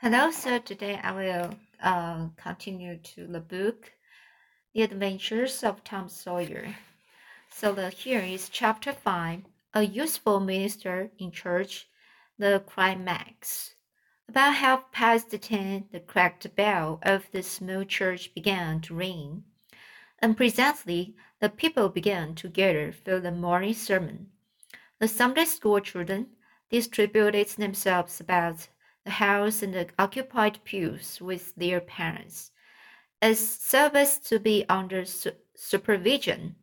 Hello, so today I will uh, continue to the book The Adventures of Tom Sawyer. So the, here is chapter 5 A Useful Minister in Church, the climax. About half past ten, the cracked bell of the small church began to ring, and presently the people began to gather for the morning sermon. The Sunday school children distributed themselves about the house and the occupied pews with their parents, as service to be under su supervision.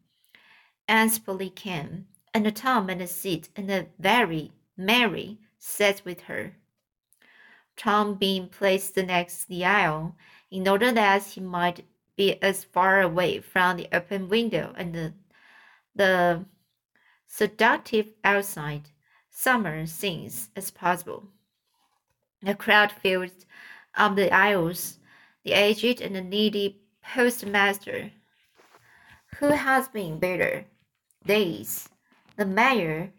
Aunt Polly came, and Tom and Sid and the very Mary sat with her. Tom being placed next the aisle, in order that he might be as far away from the open window and the, the seductive outside summer scenes as possible. The crowd filled up the aisles. The aged and the needy postmaster, who has been better days, the mayor,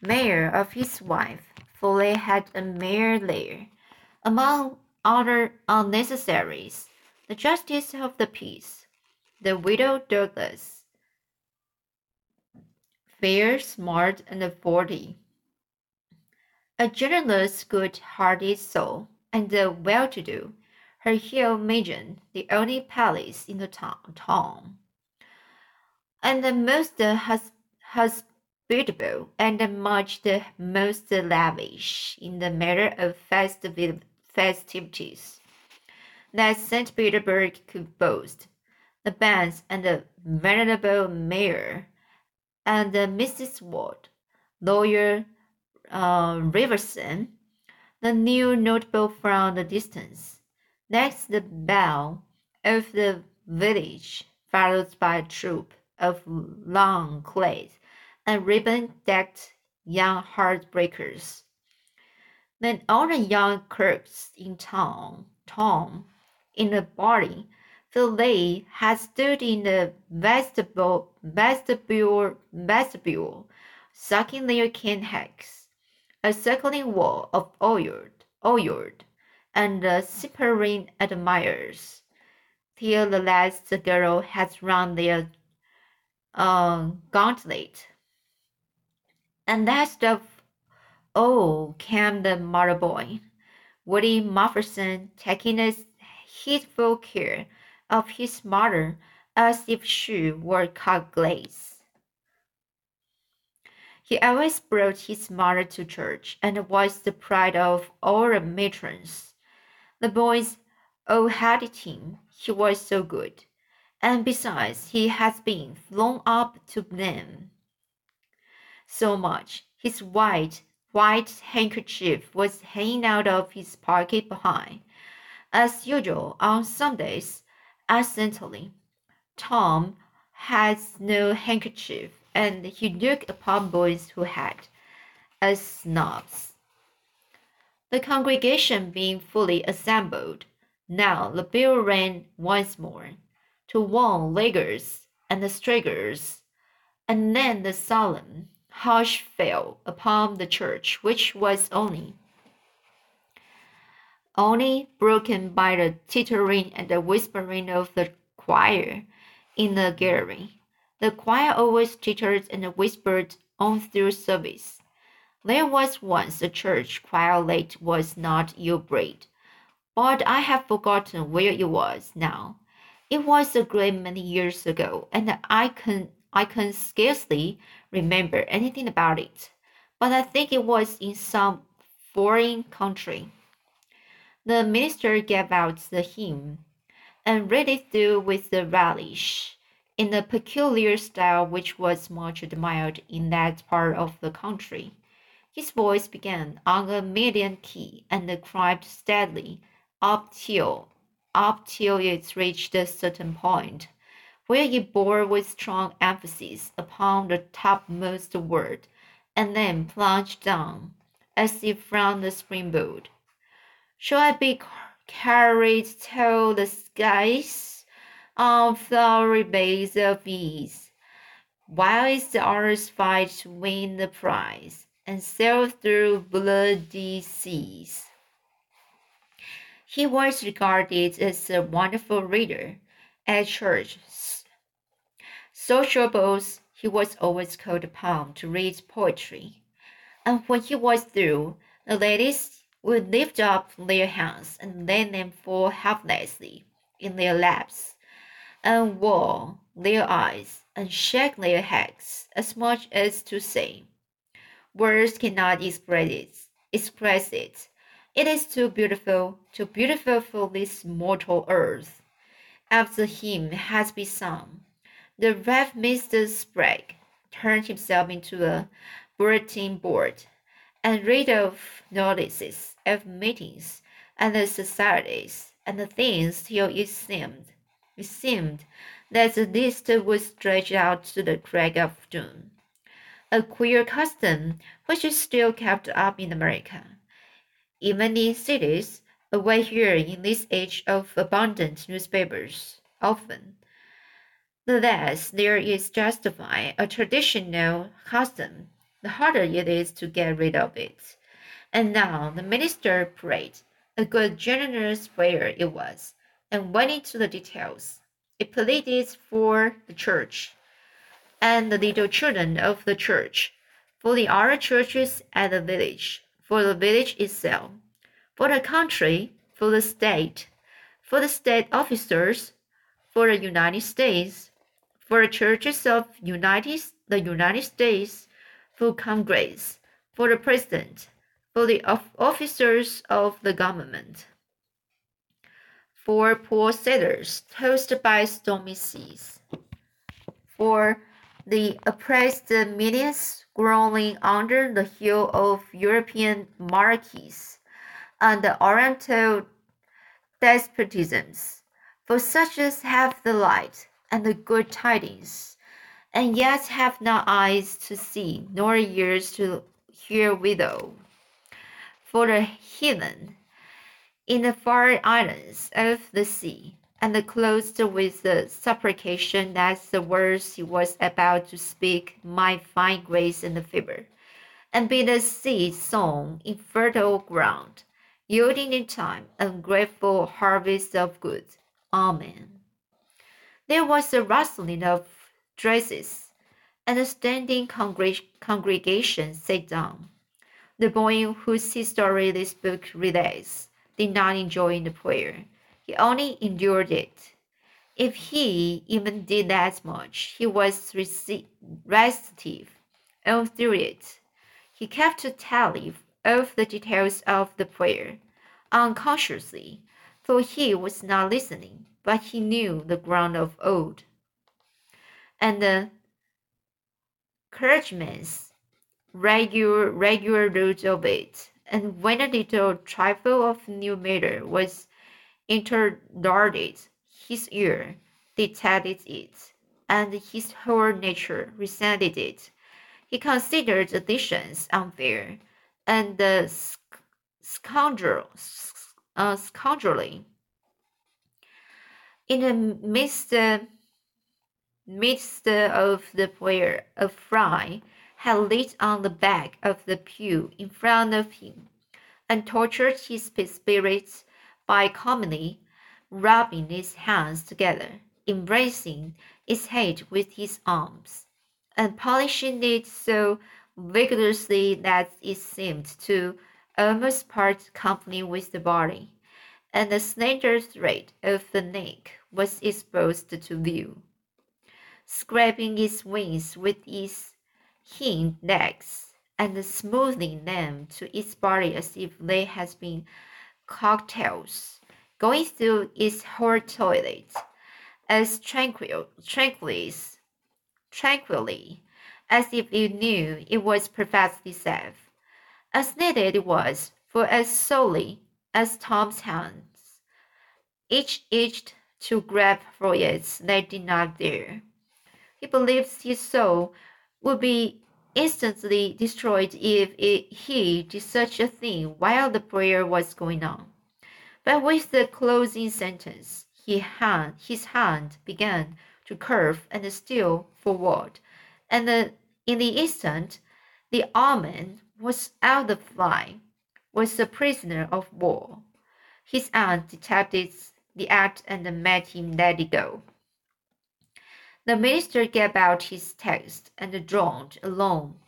mayor of his wife, Foley had a mayor there. Among other unnecessaries, the justice of the peace, the widow Douglas, fair, smart, and forty a generous, good-hearted soul, and well-to-do, her hill Magen, the only palace in the town, and the most hospitable, and much the most lavish in the matter of festivities that St. Petersburg could boast. The bands and the venerable mayor and Mrs. Ward, lawyer uh, Riverson, the new notable from the distance. Next, the belle of the village, followed by a troop of long clad and ribbon-decked young heartbreakers. Then all the young clerks in town, Tom, in a body, for they had stood in the vestibule, vestibule, vestibule, sucking their cane hacks a circling wall of oiled, oiled and simpering admirers, till the last girl has run their uh, gauntlet. And last of all came the mother boy, Woody Mufferson, taking a heedful care of his mother as if she were cut glaze. He always brought his mother to church and was the pride of all the matrons. The boys all hated him, he was so good. And besides, he has been flown up to them so much. His white, white handkerchief was hanging out of his pocket behind. As usual on Sundays, accidentally, Tom has no handkerchief and he looked upon boys who had, as snobs. The congregation being fully assembled, now the bell rang once more, to warn laggers and the stragglers, and then the solemn hush fell upon the church, which was only only broken by the tittering and the whispering of the choir in the gallery. The choir always tittered and whispered on through service. There was once a church choir that was not ill bred, but I have forgotten where it was now. It was a great many years ago, and I can I can scarcely remember anything about it. But I think it was in some foreign country. The minister gave out the hymn and read it through with the relish in a peculiar style which was much admired in that part of the country. His voice began on a medium key and climbed steadily up till up till it reached a certain point, where it bore with strong emphasis upon the topmost word, and then plunged down, as if from the springboard. Shall I be carried to the skies? On flowery beds of ease, while stars fight to win the prize and sail through bloody seas. He was regarded as a wonderful reader at church. Sociables, he was always called upon to read poetry. And when he was through, the ladies would lift up their hands and lay them fall helplessly in their laps, and roll their eyes and shake their heads as much as to say, Words cannot express it. Express it. It is too beautiful, too beautiful for this mortal earth. After hymn has been sung, the Rev. Mr. Sprague turned himself into a bulletin board and read of notices of meetings and the societies and the things till it seemed it seemed that the list was stretched out to the crack of doom. A queer custom which is still kept up in America. Even in cities, away here in this age of abundant newspapers, often. The less there is justified a traditional custom, the harder it is to get rid of it. And now the minister prayed. A good generous prayer it was, and went into the details. It pleaded for the church and the little children of the church, for the other churches at the village, for the village itself, for the country, for the state, for the state officers, for the United States, for the churches of United, the United States, for Congress, for the President, for the officers of the government, for poor sailors tossed by stormy seas, for the oppressed millions groaning under the heel of European monarchies and the Oriental despotisms, for such as have the light and the good tidings and yet have not eyes to see, nor ears to hear withal. For the heathen in the far islands of the sea, and closed with the supplication that the words he was about to speak might find grace the fever, and be the seed sown in fertile ground, yielding in time a grateful harvest of good. Amen. There was a rustling of dresses, and the standing congregation sat down. The boy whose history this book relates did not enjoy the prayer. He only endured it. If he even did that much, he was restive and through it. He kept a tally of the details of the prayer, unconsciously, for he was not listening, but he knew the ground of old and the clergyman's regular regular route of it, and when a little trifle of new matter was introduced, his ear detected it, and his whole nature resented it. He considered additions unfair, and the scoundrel, uh, scoundrelly. In the midst midst of the prayer, a fly had lit on the back of the pew in front of him, and tortured his spirits by commonly rubbing his hands together, embracing its head with his arms, and polishing it so vigorously that it seemed to almost part company with the body, and the slender thread of the neck was exposed to view. Scraping its wings with its hind legs and smoothing them to its body as if they had been cocktails, going through its whole toilet as tranquil, tranquilly, tranquilly as if it knew it was perfectly safe, as needed it was, for as solely as Tom's hands each itched to grab for it, they did not dare. He believes his soul would be instantly destroyed if it, he did such a thing while the prayer was going on. But with the closing sentence, he hand, his hand began to curve and steal forward, and the, in the instant the almond was out of fly, was a prisoner of war. His aunt detected the act and made him let it go. The minister gave out his text and droned along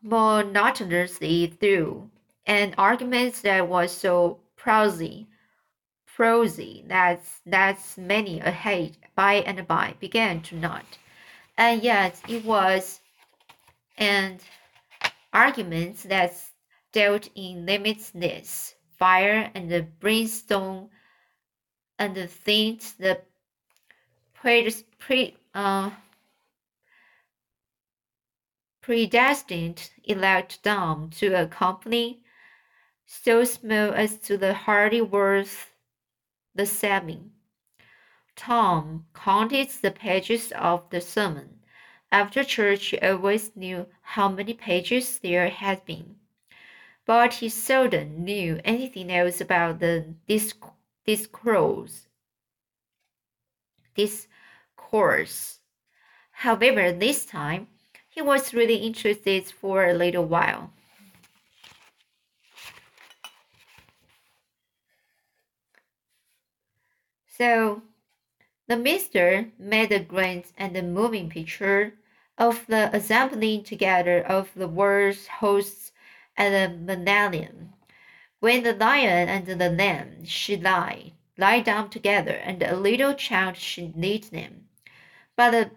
monotonously through an argument that was so prosy, prosy that that many ahead by and by began to nod, and yet it was an argument that dealt in limitlessness, fire and the brimstone, and the things the pre, pre uh, predestined elect Dom to a company so small as to the hardly worth the saving. Tom counted the pages of the sermon. After church, he always knew how many pages there had been, but he seldom knew anything else about the discourse. Discourse. However, this time he was really interested for a little while. So, the minister made a grand and the moving picture of the assembling together of the world's hosts at the millennium, when the lion and the lamb should lie, lie down together, and a little child should lead them. But the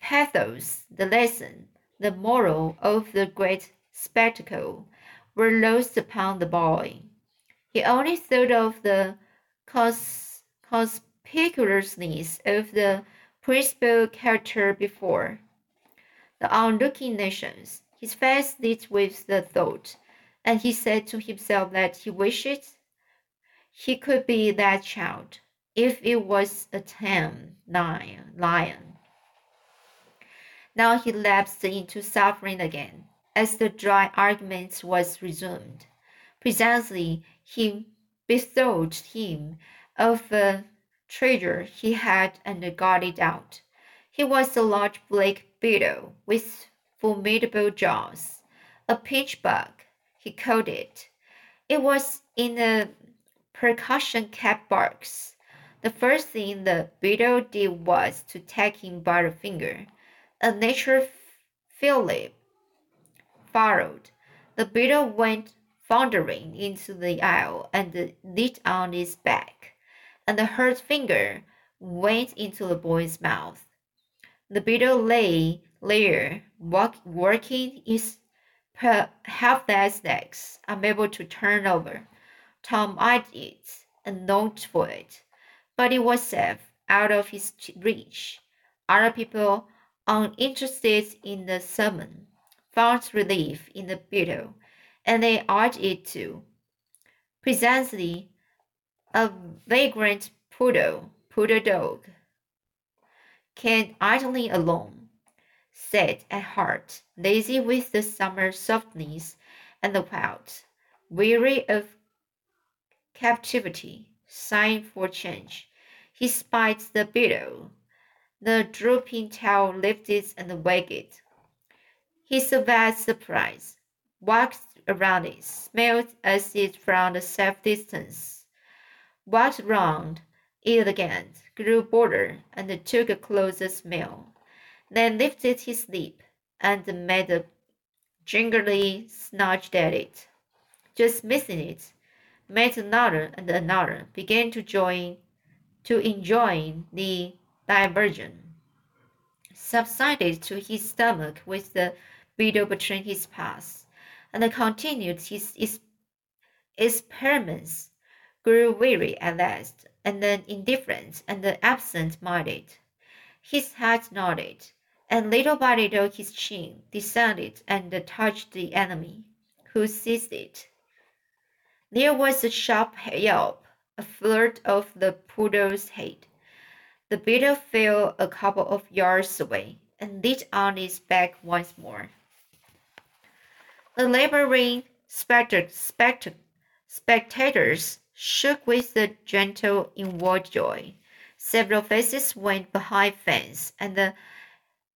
pathos, the lesson, the moral of the great spectacle were lost upon the boy. He only thought of the cons- conspicuousness of the principal character before the onlooking nations. His face lit with the thought, and he said to himself that he wished he could be that child, if it was a tame lion. lion. Now he lapsed into suffering again, as the dry argument was resumed. Presently he bethought him of a treasure he had and got it out. He was a large black beetle with formidable jaws, a pinch bug, he called it. It was in a percussion cap box. The first thing the beetle did was to take him by the finger a nature Philip followed. The beetle went floundering into the aisle and lit on its back, and the hurt finger went into the boy's mouth. The beetle lay there, walk, working its helpless legs, unable to turn over. Tom eyed it and longed for it, but it was safe, out of his reach. Other people uninterested in the sermon, found relief in the beetle, and they eyed it too. Presently, a vagrant poodle, poodle dog, came idly along, sad at heart, lazy with the summer softness and the wild, weary of captivity, sighing for change. He spied the beetle the drooping tail lifted and wagged. He surveyed surprise, walked around it, smelled at it from a safe distance, walked round it again, grew bolder, and took a closer smell, then lifted his lip and made a gingerly snatched at it. Just missing it, met another and another, began to join to enjoy the diversion, subsided to his stomach with the beetle between his paws, and continued his experiments, grew weary at last, and then indifferent and absent-minded. His head nodded, and little by little his chin descended and touched the enemy, who seized it. There was a sharp yelp, a flirt of the poodle's head, the beetle fell a couple of yards away and lit on its back once more. The laboring spect- spect- spectators shook with the gentle inward joy. Several faces went behind fans and the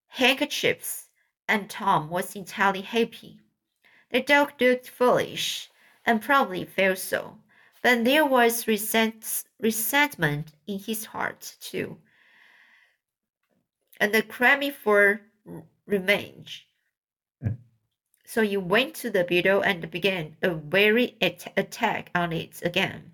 handkerchiefs, and Tom was entirely happy. The dog looked foolish, and probably felt so. But there was resent, resentment in his heart too, and the craving for revenge. Hmm. So he went to the beetle and began a weary at attack on it again,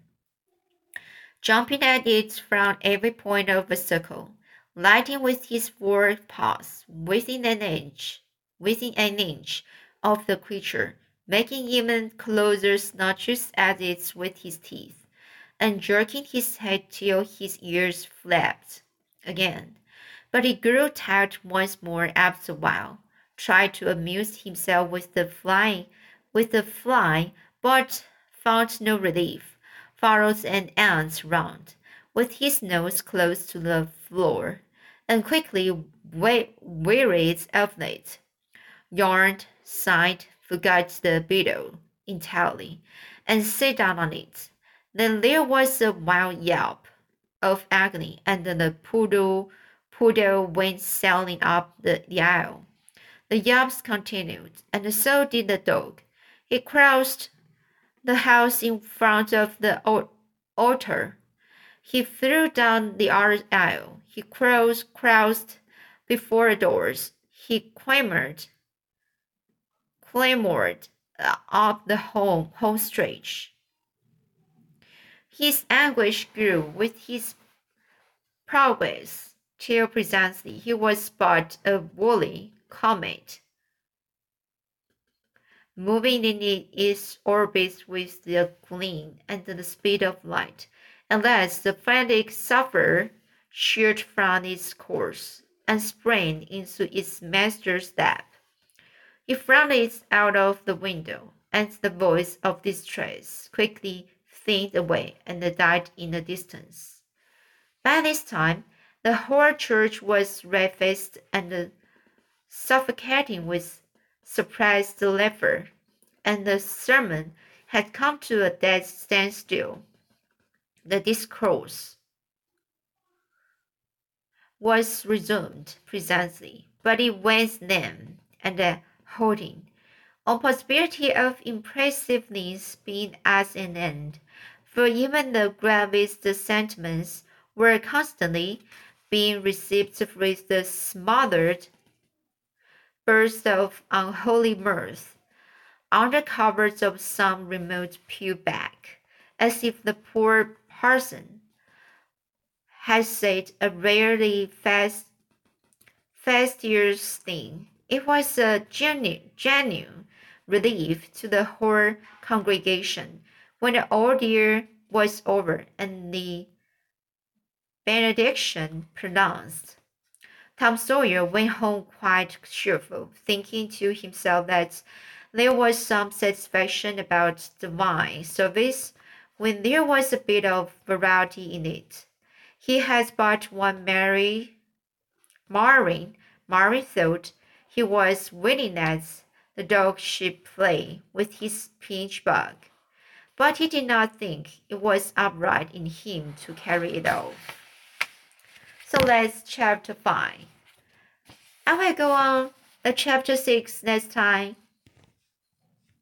jumping at it from every point of the circle, lighting with his four paws within an inch, within an inch of the creature, making even closer snatches at it with his teeth, and jerking his head till his ears flapped again. But he grew tired once more after a while tried to amuse himself with the flying with the fly, but found no relief, followed an ant round, with his nose close to the floor, and quickly wearied of it, yawned, sighed, forgot the beetle entirely, and sat down on it. Then there was a wild yelp of agony, and the poodle poodle went sailing up the, the aisle. The yelps continued, and so did the dog. He crossed the house in front of the altar. He threw down the aisle. He crossed, crossed before the doors. He clamored, clamored uh, up the home, home stretch. His anguish grew with his progress, till presently he was but a woolly comet, moving in its orbit with the gleam and the speed of light, unless the frantic sufferer sheered from its course and sprang into its master's lap. He flung it out of the window, and the voice of distress quickly thinned away and died in the distance. By this time, the whole church was red-faced and suffocating with surprised laughter, and the sermon had come to a dead standstill. The discourse was resumed presently, but it went then and uh, holding, on possibility of impressiveness being at an end, for even the gravest sentiments were constantly being received with the smothered burst of unholy mirth, under covers of some remote pew back, as if the poor parson had said a rarely fast, fastidious thing. It was a genuine, genuine relief to the whole congregation when the ordeal was over and the benediction pronounced. Tom Sawyer went home quite cheerful, thinking to himself that there was some satisfaction about wine service when there was a bit of variety in it. He had but one Mary Marvin. Marvin thought he was winning as the dog should play with his pinch bug, but he did not think it was upright in him to carry it off. So that's chapter 5. I will go on the chapter 6 next time.